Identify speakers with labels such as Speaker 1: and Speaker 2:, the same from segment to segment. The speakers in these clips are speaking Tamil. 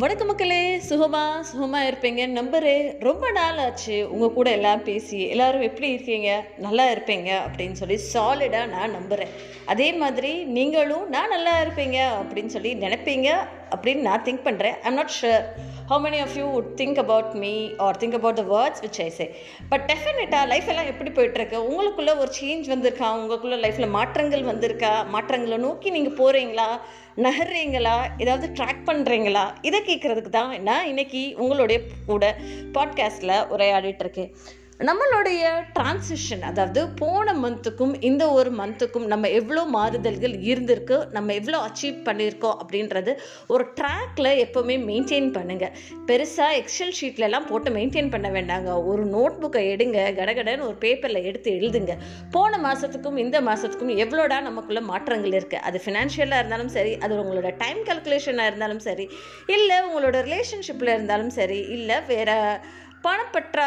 Speaker 1: வணக்க மக்களே சுகமா சுகமா இருப்பீங்க நம்பரு ரொம்ப நாள் ஆச்சு உங்க கூட எல்லாம் பேசி எல்லாரும் எப்படி இருக்கீங்க? நல்லா இருப்பீங்க அப்படின்னு சொல்லி சாலிடா நான் நம்புறேன். அதே மாதிரி நீங்களும் நான் நல்லா இருப்பீங்க அப்படின்னு சொல்லி நினைப்பீங்க அப்படின்னு நான் திங்க் பண்றேன். I'm not sure how many of you would think about me or think about the words which I say but டெஃபினட்டாக லைஃப் எல்லாம் எப்படி போயிட்டுருக்கு? உங்களுக்குள்ளே ஒரு சேஞ்ச் வந்திருக்கா? உங்களுக்குள்ளே லைஃப்பில் மாற்றங்கள் வந்திருக்கா? மாற்றங்களை நோக்கி நீங்கள் போகிறீங்களா நகர்றீங்களா? ஏதாவது ட்ராக் பண்ணுறீங்களா இதை கேட்குறதுக்கு தான் நான் இன்னைக்கு உங்களுடைய கூட பாட்காஸ்ட்டில் உரையாடிட்டு இருக்கேன். நம்மளுடைய டிரான்சிஷன் அதாவது போன மந்த்துக்கும் இந்த ஒரு மந்த்துக்கும் நம்ம எவ்வளோ மாறுதல்கள் இருந்திருக்கு நம்ம எவ்வளோ அச்சீவ் பண்ணியிருக்கோம் அப்படின்றது ஒரு ட்ராக்ல எப்போவுமே மெயின்டைன் பண்ணுங்கள் பெருசாக எக்ஸல் ஷீட்லலாம் போட்டு மெயின்டைன் பண்ண வேண்டாங்க. ஒரு நோட் புக்கை எடுங்க கடகடன்னு ஒரு பேப்பரில் எடுத்து எழுதுங்க. போன மாதத்துக்கும் இந்த மாதத்துக்கும் எவ்வளோடா நமக்குள்ள மாற்றங்கள் இருக்குது அது ஃபினான்ஷியலாக இருந்தாலும் சரி அது உங்களோட டைம் கல்குலேஷனாக இருந்தாலும் சரி இல்லை உங்களோட ரிலேஷன்ஷிப்பில் இருந்தாலும் சரி இல்லை வேறு பணப்பற்றா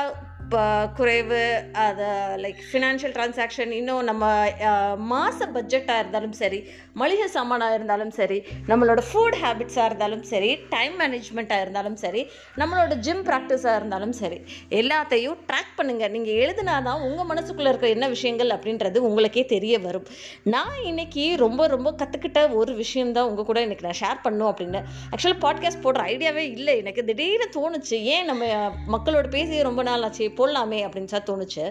Speaker 1: குறைவு அதை லைக் ஃபினான்ஷியல் டிரான்சாக்ஷன் இன்னும் நம்ம மாத பட்ஜெட்டாக இருந்தாலும் சரி மளிகை சாமானாக இருந்தாலும் சரி நம்மளோட ஃபுட் ஹேபிட்ஸாக இருந்தாலும் சரி டைம் மேனேஜ்மெண்ட்டாக இருந்தாலும் சரி நம்மளோட ஜிம் ப்ராக்டிஸாக இருந்தாலும் சரி எல்லாத்தையும் ட்ராக் பண்ணுங்கள் நீங்கள் எழுதினாதான் உங்கள் மனசுக்குள்ளே இருக்க என்ன விஷயங்கள் அப்படின்றது உங்களுக்கே தெரிய வரும். நான் இன்னைக்கு ரொம்ப ரொம்ப கற்றுக்கிட்ட ஒரு விஷயம் தான் உங்கள் கூட எனக்கு நான் ஷேர் பண்ணும் அப்படின்னு. ஆக்சுவலாக பாட்காஸ்ட் போடுற ஐடியாவே இல்லை. எனக்கு திடீர்னு தோணுச்சு. ஏன் நம்ம மக்களோட பேசி ரொம்ப நாள் ஆச்சு. போடலாமே அப்படின்னு சார் தோணுச்சு.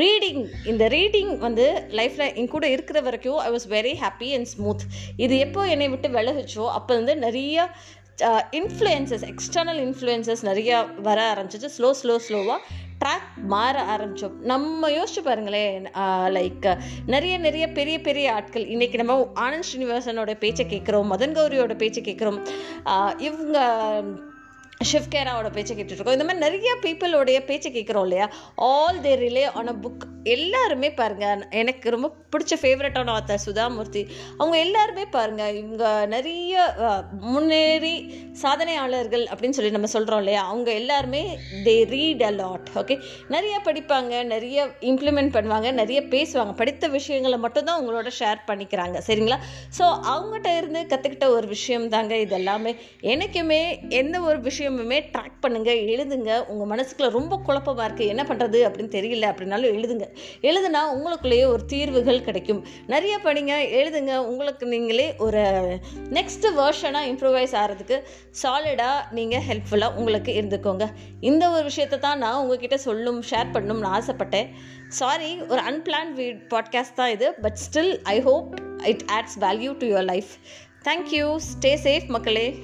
Speaker 1: ரீடிங் இந்த ரீடிங் வந்து லைஃப்பில் என் கூட இருக்கிற வரைக்கும் I was very happy and smooth இது எப்போ என்னை விட்டு விலகுச்சோ அப்போ வந்து நிறைய இன்ஃப்ளூயன்சஸ் எக்ஸ்டர்னல் இன்ஃப்ளூயன்சஸ் நிறையா வர ஆரம்பிச்சிச்சு. ஸ்லோ ஸ்லோ ஸ்லோவாக ட்ராக் மாற ஆரம்பித்தோம் நம்ம யோசிச்சு பாருங்களேன் லைக் நிறைய நிறைய பெரிய பெரிய ஆட்கள். இன்றைக்கி நம்ம ஆனந்த் ஸ்ரீனிவாசனோட பேச்சை கேட்குறோம் மதன் கௌரியோட பேச்சை கேட்குறோம். இவங்க ஷிவ்கேராவோட பேச்சை கேட்டுட்ருக்கோம் இந்த மாதிரி நிறைய பீப்புளோடைய பேச்சை கேட்குறோம் இல்லையா? All they rely on a book எல்லாருமே பாருங்கள் எனக்கு ரொம்ப பிடிச்ச ஃபேவரட்டான ஆத்தர் சுதாமூர்த்தி. அவங்க எல்லாருமே பாருங்க இவங்க நிறைய முன்னேறி சாதனையாளர்கள் அப்படின்னு சொல்லி நம்ம சொல்கிறோம் இல்லையா? அவங்க எல்லாருமே they read a lot okay நிறைய படிப்பாங்க நிறைய இம்ப்ளிமெண்ட் பண்ணுவாங்க நிறைய பேசுவாங்க. படித்த விஷயங்களை மட்டும்தான் அவங்களோட உங்களோட ஷேர் பண்ணிக்கிறாங்க சரிங்களா? ஸோ அவங்ககிட்ட இருந்து கற்றுக்கிட்ட ஒரு விஷயம் தாங்க இது எல்லாமே. எனக்குமே எந்த ஒரு விஷயமுமே ட்ராக் பண்ணுங்கள் எழுதுங்க. உங்கள் மனசுக்குள்ள ரொம்ப குழப்பமாக இருக்குது என்ன பண்ணுறது அப்படின்னு தெரியல அப்படின்னாலும் எழுதுங்க. எழுதுனா உங்களுக்குள்ளேயே ஒரு தீர்வுகள் கிடைக்கும். நிறைய படிங்க எழுதுங்க. உங்களுக்கு நீங்களே ஒரு நெக்ஸ்ட் வேர்ஷனாக இம்ப்ரூவைஸ் ஆகிறதுக்கு சாலிடாக நீங்கள் ஹெல்ப்ஃபுல்லாக உங்களுக்கு இருந்துக்கோங்க. இந்த ஒரு விஷயத்தை தான் நான் உங்ககிட்ட சொல்லும் ஷேர் பண்ணணும்னு ஆசைப்பட்டேன். சாரி ஒரு அன்பிளான் வீட் பாட்காஸ்ட் தான் இது but still I hope it adds value to your life thank you stay safe மக்களே.